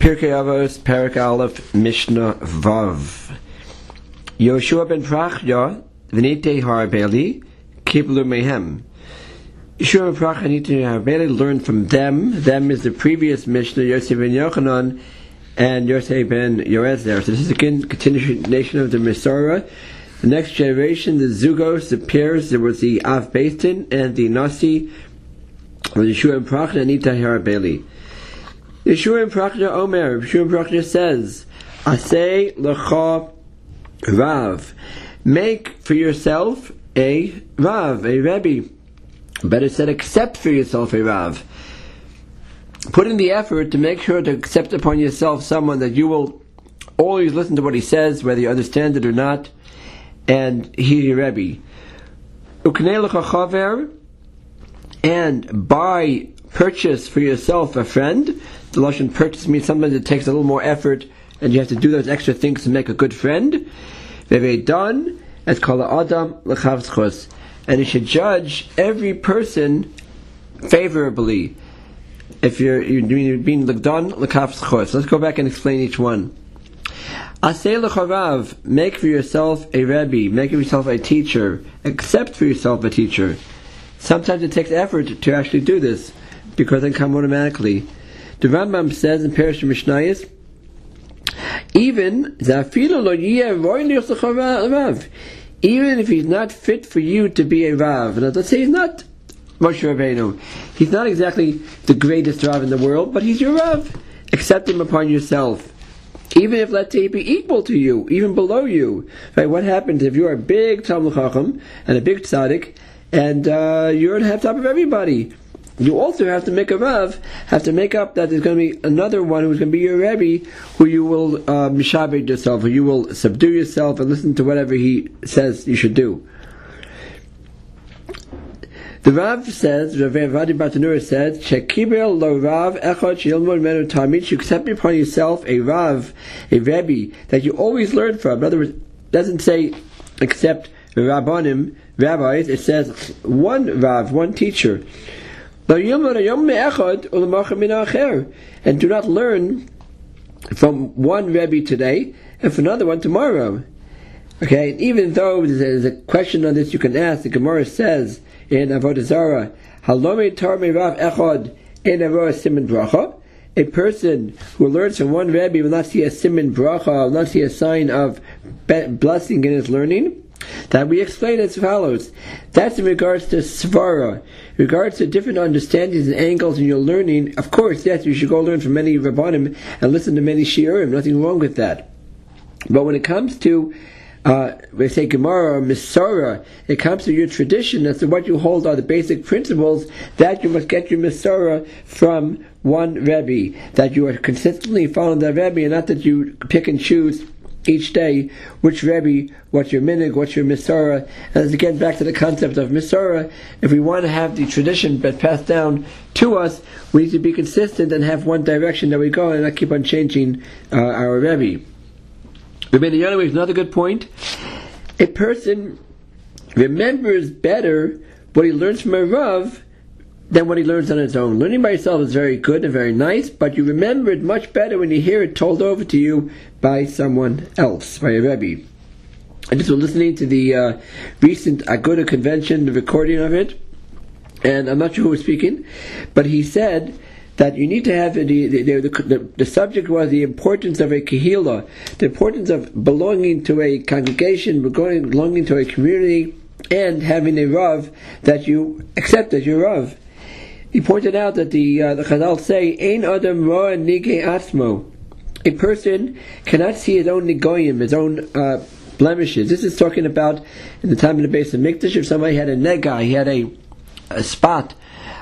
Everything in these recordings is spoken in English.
Pirkei Avos, Perek Aleph, Mishnah Vav. Yoshua ben Prachya, Venite Harbeli, Kiblu Mehem. Yoshua ben Prachya, Venite Harbeli learned from them. Them is the previous Mishnah, Yosef ben Yochanan, and Yosef ben Yoezer. So this is a continuation of the Masorah. The next generation, the Zugos, the pairs, there was the Av Beis Din and the Nasi, Yeshua and Prachna, Anita Harabeli. Yeshua Prachna Omer, Yeshua Prachna says, Asay Lecha Rav. Make for yourself a Rav, a Rebbe. Better said, accept for yourself a Rav. Put in the effort to make sure to accept upon yourself someone that you will always listen to what he says, whether you understand it or not and he's your Rebbe. And buy, purchase for yourself a friend. The Lashon purchase means sometimes it takes a little more effort and you have to do those extra things to make a good friend. done as kala adam lechavschos. And you should judge every person favorably. If you're, you're being legdon lechavschos. Let's go back and explain each one. Asay lecharav, make for yourself a rebbe, make for yourself a teacher, accept for yourself a teacher. Sometimes it takes effort to actually do this, because they come automatically. The Rambam says in Pirush Mishnayos, even even if he's not fit for you to be a Rav, now let's say he's not Moshe Rabbeinu, he's not exactly the greatest Rav in the world, but he's your Rav. Accept him upon yourself even if let's say he be equal to you, even below you. Right? What happens if you're a big Talmud Chacham and a big tzaddik, and uh, you're on top of everybody? You also have to make a Rav, have to make up that there's going to be another one who's going to be your Rebbe, who you will uh, mishabed yourself, who you will subdue yourself and listen to whatever he says you should do. The Rav says, Rav Ovadia Bartenura says, Shekibel lo Rav echad shilmod menu tamid, you accept upon yourself a Rav, a Rebbe, that you always learn from. In other words, it doesn't say accept Rabbanim, rabbis, it says one Rav, one teacher. And do not learn from one Rebbe today and from another one tomorrow. Okay, even though there's a question on this you can ask, the Gemara says, in Avodah Zarah, Halome Tarme Rav Echad in Avodah Siman Bracha. A person who learns from one Rebbe will not see a Siman Bracha, will not see a sign of blessing in his learning. That we explain as follows. That's in regards to Svara. Regards to different understandings and angles in your learning, of course, yes, you should go learn from many Rabbanim and listen to many Shiurim. Nothing wrong with that. But when it comes to uh, we say Gemara or Misora, it comes to your tradition as to what you hold are the basic principles that you must get your Misora from one Rebbe, that you are consistently following that Rebbe and not that you pick and choose each day which Rebbe, what's your minhag, what's your Misora. And again, back to the concept of Misora, if we want to have the tradition passed down to us, we need to be consistent and have one direction that we go and not keep on changing uh, our Rebbe. Rabbi Yonah is another good point. A person remembers better what he learns from a Rav than what he learns on his own. Learning by yourself is very good and very nice, but you remember it much better when you hear it told over to you by someone else, by a Rebbe. I just was listening to the uh, recent Aguda convention, the recording of it, and I'm not sure who was speaking, but he said that you need to have the the, the, the, the subject was the importance of a kahila, the importance of belonging to a congregation, belonging to a community, and having a rav that you accept as your rav. He pointed out that the uh, the Chazal say, "Ein adam roa nige atmo." A person cannot see his own nigoyim, his own uh, blemishes. This is talking about in the time of the base of Mikdash. If somebody had a nega, he had a, a spot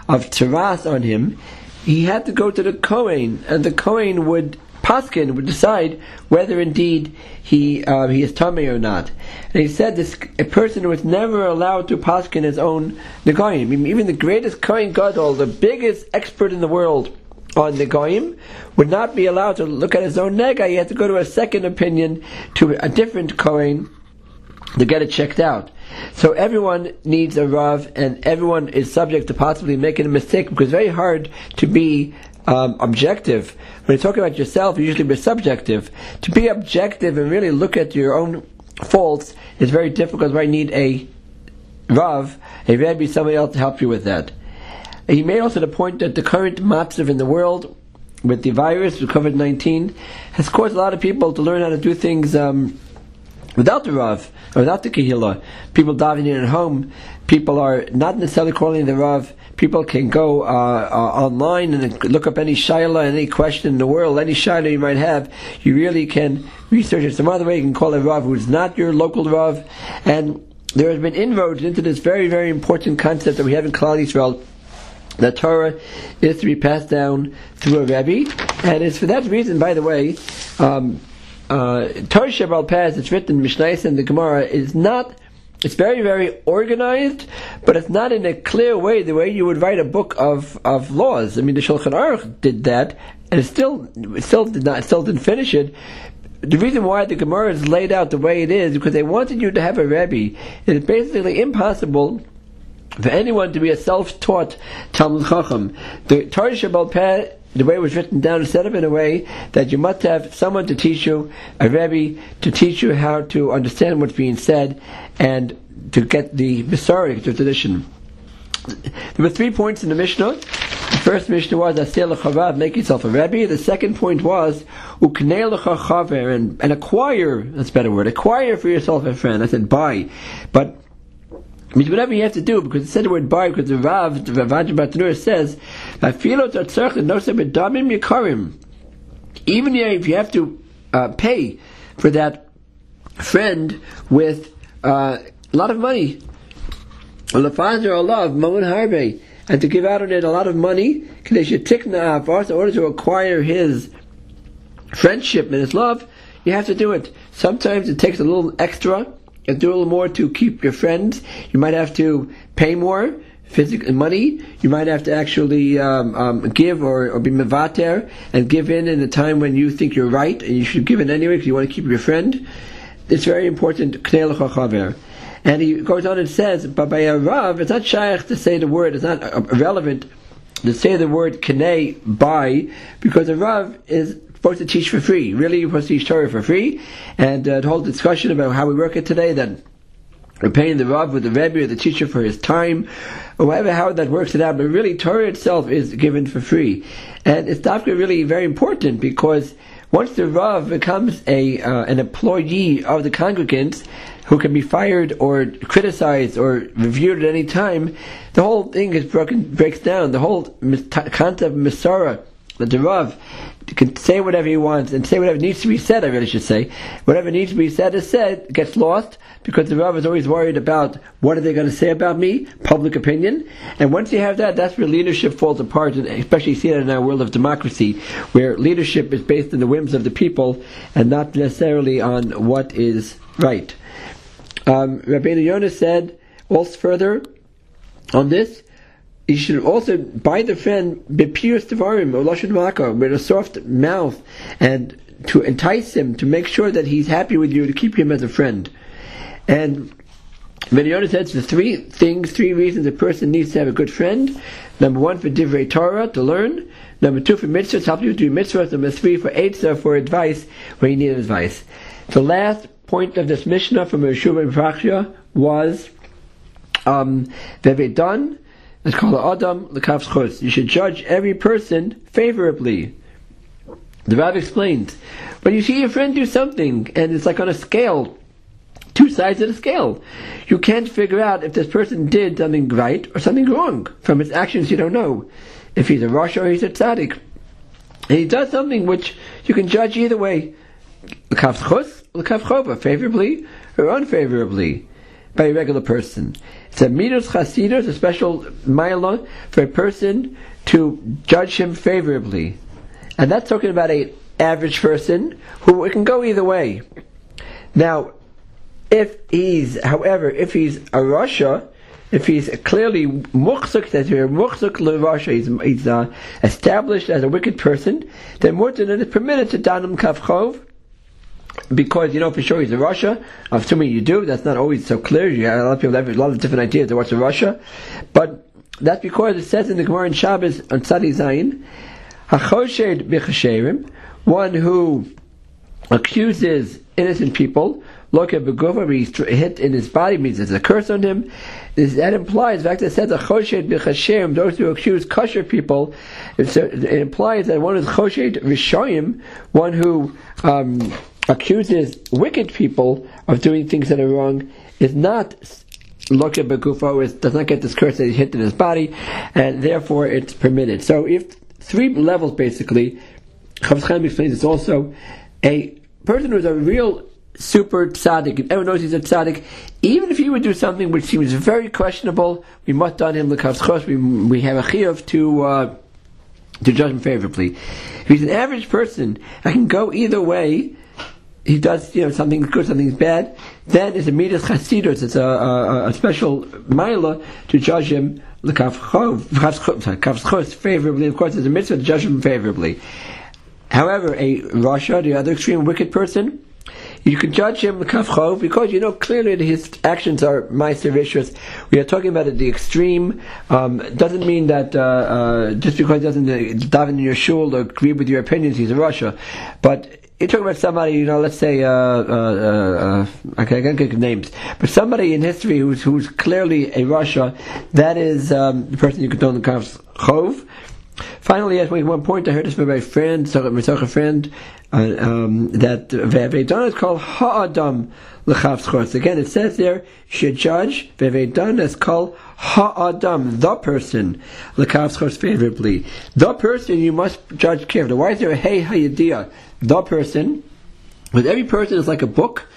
of tzaraas on him, he had to go to the Kohen, and the Kohen would Paskin would decide whether indeed he uh, he is tummy or not. And he said this a person was never allowed to Paskin his own Negoyim. Even the greatest Kohen Gadol, the biggest expert in the world on Negoyim, would not be allowed to look at his own Nega. He had to go to a second opinion to a different Kohen to get it checked out. So everyone needs a Rav, and everyone is subject to possibly making a mistake because it's very hard to be um, objective. When you talk about yourself, you usually be subjective. To be objective and really look at your own faults is very difficult. I need a Rav, a Rebbe, somebody else to help you with that. He made also the point that the current matzav in the world with the virus, with COVID 19, has caused a lot of people to learn how to do things um, without the Rav, or without the Kehillah. People davening at home, people are not necessarily calling the Rav. People can go uh, uh, online and look up any shaila, any question in the world, any shaila you might have. You really can research it some other way. You can call a Rav who's not your local Rav. And there has been inroads into this very, very important concept that we have in Klal Yisrael that Torah is to be passed down through a Rebbe, and it's for that reason, by the way, um, uh, Torah Paz, it's written in Mishnah and the Gemara, is not, it's very, very organized, but it's not in a clear way, the way you would write a book of, of laws. I mean, the Shulchan Aruch did that, and it still, it still did not, still didn't finish it, the reason why the Gemara is laid out the way it is because they wanted you to have a Rebbe. It is basically impossible for anyone to be a self-taught Talmud Chacham. The Torah Shebaal Peh, the way it was written down is set up in a way that you must have someone to teach you, a Rebbe, to teach you how to understand what's being said and to get the Masoric, the tradition. There were three points in the Mishnah. The first Mishnah was Asir l'chavav, make yourself a Rebbe. The second point was Uknei and, and acquire, that's a better word, acquire for yourself a friend. I said buy. But means whatever you have to do, because it said the word buy, because the Rav, the Rav Batanur says, even if you have to uh, pay for that friend with uh, a lot of money, and to give out on it a lot of money, in order to acquire his friendship and his love, you have to do it. Sometimes it takes a little extra, and do a little more to keep your friends. You might have to pay more physical money. You might have to actually um, um, give or, or be mevater and give in in a time when you think you're right, and you should give in anyway because you want to keep your friend. It's very important. And he goes on and says, but by a rav, it's not shaykh to say the word. It's not uh, relevant to say the word kanei by because a rav is supposed to teach for free. Really, you're supposed to teach Torah for free. And uh, the whole discussion about how we work it today, that we're paying the Rav with the Rebbe or the teacher for his time, or whatever, how that works it out. But really, Torah itself is given for free. And it's not really very important because once the Rav becomes a uh, an employee of the congregants, who can be fired or criticized or reviewed at any time, the whole thing is broken breaks down. The whole concept of Misara, the Rav, can say whatever he wants and say whatever needs to be said, I really should say. Whatever needs to be said is said, gets lost, because the Rav is always worried about what are they going to say about me, public opinion. And once you have that, that's where leadership falls apart, and especially see that in our world of democracy, where leadership is based on the whims of the people and not necessarily on what is right. Um, Rabbeinu Yonah said, also further on this, you should also buy the friend bepirus devarim or lashon maka with a soft mouth and to entice him to make sure that he's happy with you to keep him as a friend. And Yonah says the three things, three reasons a person needs to have a good friend. Number one for divrei Torah to learn. Number two for mitzvahs, help you do mitzvahs. Number three for for advice when you need advice. The last point of this Mishnah from Yeshua Prachya was um, done. It's called Adam Chutz. You should judge every person favorably. The Rav explains, when you see your friend do something, and it's like on a scale, two sides of the scale, you can't figure out if this person did something right or something wrong. From his actions, you don't know. If he's a Rasha or he's a Tzaddik. And he does something which you can judge either way. Lekaf Chova, favorably or unfavorably by a regular person. It's a midos chasidus, a special mila for a person to judge him favorably. And that's talking about an average person who it can go either way. Now, if he's, however, if he's a Rasha, if he's clearly muksuk, that you're muksuk Rasha, he's, he's uh, established as a wicked person, then it is permitted to danam kafchov, because you know for sure he's a Rasha. I'm assuming you do. That's not always so clear. You have a lot of people have a lot of different ideas of what's a Rasha, but that's because it says in the Gemara in Shabbos on Tzadi Zayin, Hachoshed b'chasherim, one who accuses innocent people. Look at Begova, he's hit in his body, means there's a curse on him. This, that implies, in fact, it says, Choshed b'chashem, those who accuse kosher people, it, implies that one is Choshed rishoyim, one who um, accuses wicked people of doing things that are wrong, is not look at Begufo, does not get this curse that he hit in his body, and therefore it's permitted. So if three levels basically, Chafetz Chaim explains it's also a person who's a real super tzaddik, and everyone knows he's a tzaddik, even if he would do something which seems very questionable, we must on him l'kavschos, we, we have a chiyuv to, uh, to judge him favorably. If he's an average person, I can go either way, he does, you know, something good, something bad, then it's a midas chasidus, it's a, a, a special mila to judge him favorably, of course, it's a mitzvah to judge him favorably. However, a Rasha, the other extreme wicked person, you can judge him because you know clearly that his actions are vicious. We are talking about the extreme. Um, doesn't mean that uh, uh, just because he doesn't uh, dive in your shul or agree with your opinions, he's a Rasha. But you're talking about somebody, you know, let's say, uh, uh, uh, okay, I can't get names, but somebody in history who's who's clearly a Rasha, that is um, the person you could in the kafchov. Finally, at one point, I heard this from my friend, a friend, uh, um, that Ve'vedon is called Ha'adam l'chavschos. Again, it says there, should judge, Ve'vedon is called Ha'adam, the person, l'chavschos favorably. The person you must judge carefully. Why is there a Hei HaYediah? The person, with every person is like a book,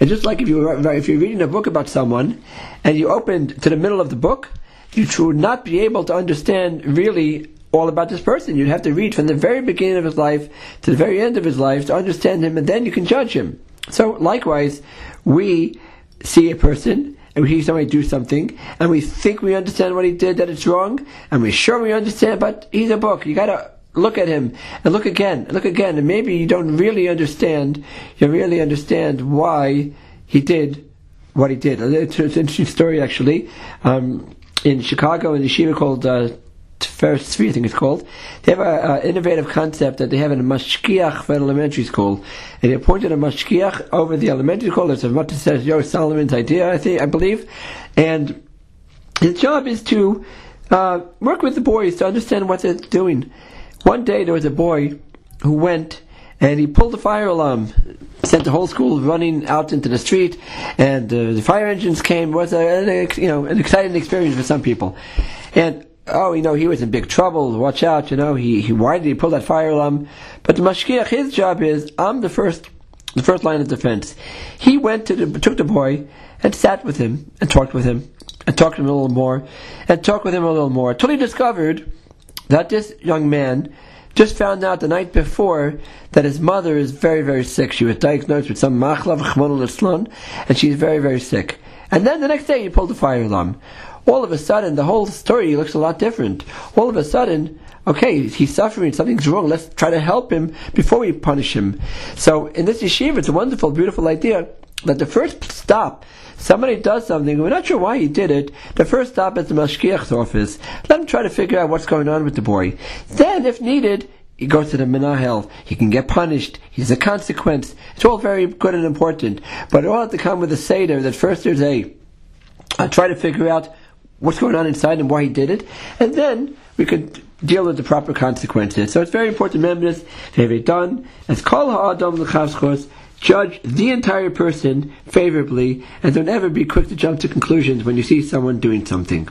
and just like if you if you're reading a book about someone, and you open to the middle of the book, you should not be able to understand really all about this person. You'd have to read from the very beginning of his life to the very end of his life to understand him, and then you can judge him. So, likewise, we see a person and we hear somebody do something, and we think we understand what he did, that it's wrong, and we're sure we understand, but he's a book. You gotta look at him and look again, and look again, and maybe you don't really understand, you really understand why he did what he did. It's, an interesting story, actually. Um, in Chicago, in the yeshiva called uh, first three, I think it's called. They have an innovative concept that they have in a mashkiach for an elementary school. And they appointed a mashkiach over the elementary school. It's what says Yo Solomon's idea, I think, I believe. And his job is to uh, work with the boys to understand what they're doing. One day there was a boy who went and he pulled the fire alarm, sent the whole school running out into the street, and uh, the fire engines came. It was a, you know an exciting experience for some people, and oh, you know, he was in big trouble. Watch out, you know. He, he why did he pull that fire alarm? But the mashkiach, his job is I'm the first, the first line of defense. He went to the, took the boy and sat with him and talked with him and talked to him a little more and talked with him a little more until he discovered that this young man just found out the night before that his mother is very, very sick. She was diagnosed with some machlav and she's very, very sick. And then the next day he pulled the fire alarm all of a sudden the whole story looks a lot different. All of a sudden, okay, he's suffering, something's wrong, let's try to help him before we punish him. So in this yeshiva, it's a wonderful, beautiful idea that the first stop, somebody does something, we're not sure why he did it, the first stop is the mashkiach's office. Let him try to figure out what's going on with the boy. Then, if needed, he goes to the menahel. He can get punished. He's a consequence. It's all very good and important. But it all has to come with a seder that first there's a, I try to figure out what's going on inside and why he did it, and then we could deal with the proper consequences. So it's very important to remember this. It done as kol ha'adam l'chavschos. Judge the entire person favorably, and don't ever be quick to jump to conclusions when you see someone doing something.